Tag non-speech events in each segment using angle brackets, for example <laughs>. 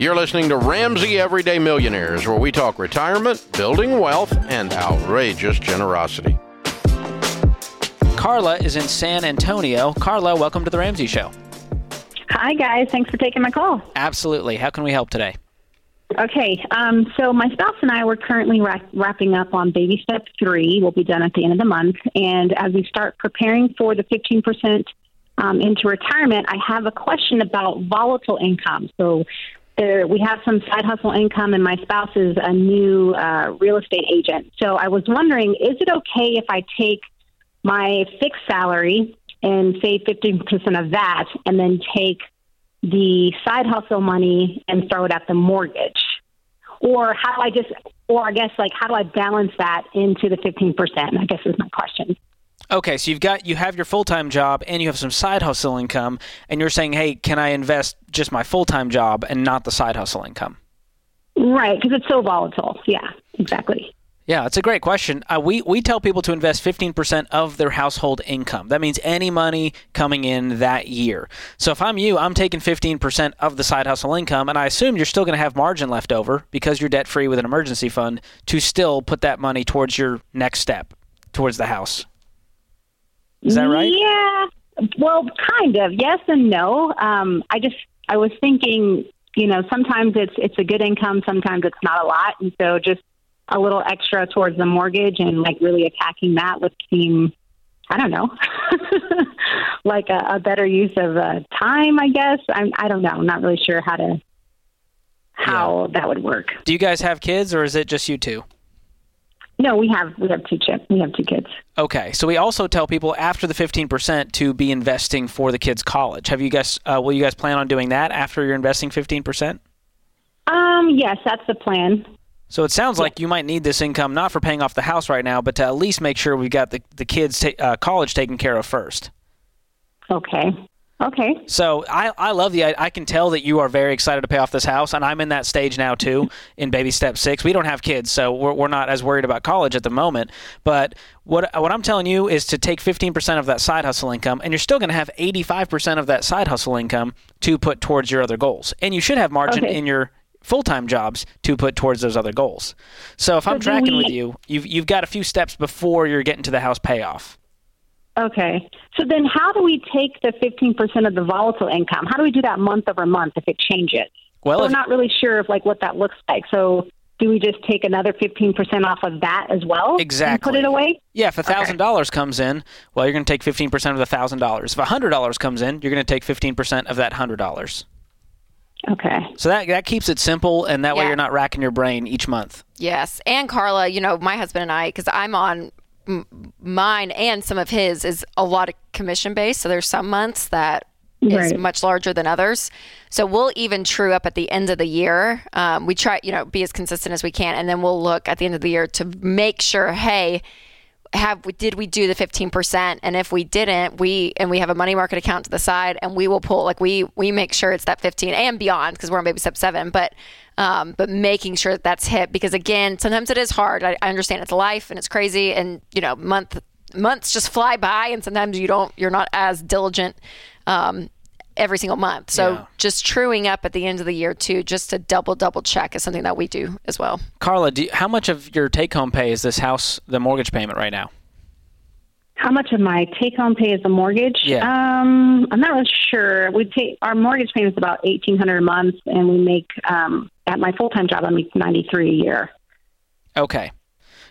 You're listening to Ramsey Everyday Millionaires, where we talk retirement, building wealth, and outrageous generosity. Carla is in San Antonio. Carla, welcome to the Ramsey Show. Hi, guys. Thanks for taking my call. Absolutely. How can we help today? Okay, um, so my spouse and I were currently ra- wrapping up on baby step three. We'll be done at the end of the month. And as we start preparing for the 15% um, into retirement, I have a question about volatile income. So there, we have some side hustle income, and my spouse is a new uh, real estate agent. So I was wondering, is it okay if I take my fixed salary and save 15% of that and then take the side hustle money and throw it at the mortgage? Or how do I just, or I guess like, how do I balance that into the 15%? I guess is my question. Okay, so you've got you have your full time job and you have some side hustle income, and you're saying, hey, can I invest just my full time job and not the side hustle income? Right, because it's so volatile. Yeah, exactly. Yeah, it's a great question. Uh, we we tell people to invest 15% of their household income. That means any money coming in that year. So if I'm you, I'm taking 15% of the side hustle income, and I assume you're still going to have margin left over because you're debt free with an emergency fund to still put that money towards your next step, towards the house. Is that right? Yeah. Well, kind of. Yes and no. Um, I just I was thinking, you know, sometimes it's it's a good income, sometimes it's not a lot, and so just a little extra towards the mortgage and like really attacking that would seem, I don't know, <laughs> like a, a, better use of uh, time. I guess I'm, I don't know. I'm not really sure how to how yeah. that would work. Do you guys have kids, or is it just you two? No, we have we have two kids. We have two kids. Okay, so we also tell people after the fifteen percent to be investing for the kids' college. Have you guys? Uh, will you guys plan on doing that after you're investing fifteen percent? Um, yes, that's the plan. So it sounds like you might need this income not for paying off the house right now, but to at least make sure we've got the the kids' ta- uh, college taken care of first. Okay. Okay. So I, I love the I can tell that you are very excited to pay off this house, and I'm in that stage now too. <laughs> In baby step six, we don't have kids, so we're, we're not as worried about college at the moment. But what what I'm telling you is to take 15% of that side hustle income, and you're still going to have 85% of that side hustle income to put towards your other goals, and you should have margin okay. in your full-time jobs to put towards those other goals. So if so I'm tracking we... with you, you've you've got a few steps before you're getting to the house payoff. Okay. So then how do we take the 15% of the volatile income? How do we do that month over month if it changes? Well, so we're not really sure of like what that looks like. So do we just take another 15% off of that as well? Exactly. put it away? Yeah, if $1,000 okay. comes in, well, you're going to take 15% of the $1,000. If $100 comes in, you're going to take 15% of that $100. Okay. So that that keeps it simple, and that yeah. way you're not racking your brain each month. Yes, and Carla, you know, my husband and I, because I'm on mine and some of his is a lot of commission based. So there's some months that right. is much larger than others. So we'll even true up at the end of the year. Um, we try, you know, be as consistent as we can, and then we'll look at the end of the year to make sure, hey, have did we do the 15% and if we didn't we and we have a money market account to the side and we will pull like we we make sure it's that 15 and beyond because we're on baby step 7 but um, but making sure that that's hit because again, sometimes it is hard. I, I understand it's life and it's crazy, and you know, month months just fly by, and sometimes you don't, you're not as diligent. Um, every single month. So yeah. just truing up at the end of the year too, just to double double check is something that we do as well. Carla, you, how much of your take home pay is this house the mortgage payment right now? How much of my take home pay is the mortgage? Yeah. Um, I'm not really sure. We take our mortgage payment is about eighteen hundred a month, and we make um, at my full time job I make ninety three a year. Okay,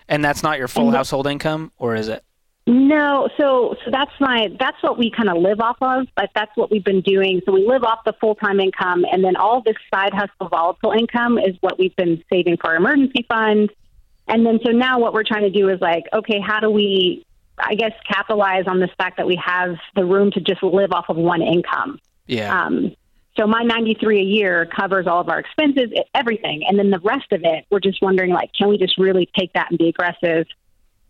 and that's not your full and household income, or is it? No, so so that's my that's what we kind of live off of. But that's what we've been doing. So we live off the full time income, and then all this side hustle volatile income is what we've been saving for our emergency fund. And then so now what we're trying to do is like, okay, how do we I guess, capitalize on this fact that we have the room to just live off of one income. Yeah. Um, so my 93 a year covers all of our expenses, everything. And then the rest of it, we're just wondering, like, can we just really take that and be aggressive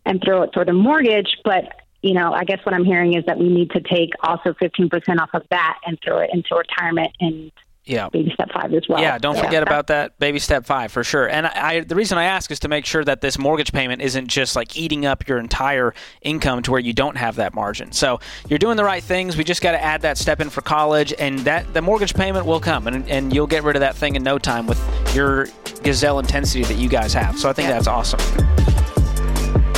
and throw it toward a mortgage? But, you know, I guess what I'm hearing is that we need to take also 15% off of that and throw it into retirement and yeah. baby step five as well. Yeah, don't yeah. forget about that baby step five for sure. And I, I, the reason I ask is to make sure that this mortgage payment isn't just like eating up your entire income to where you don't have that margin. So you're doing the right things. We just got to add that step in for college, and that the mortgage payment will come, and, and you'll get rid of that thing in no time with your gazelle intensity that you guys have. So I think yeah. that's awesome.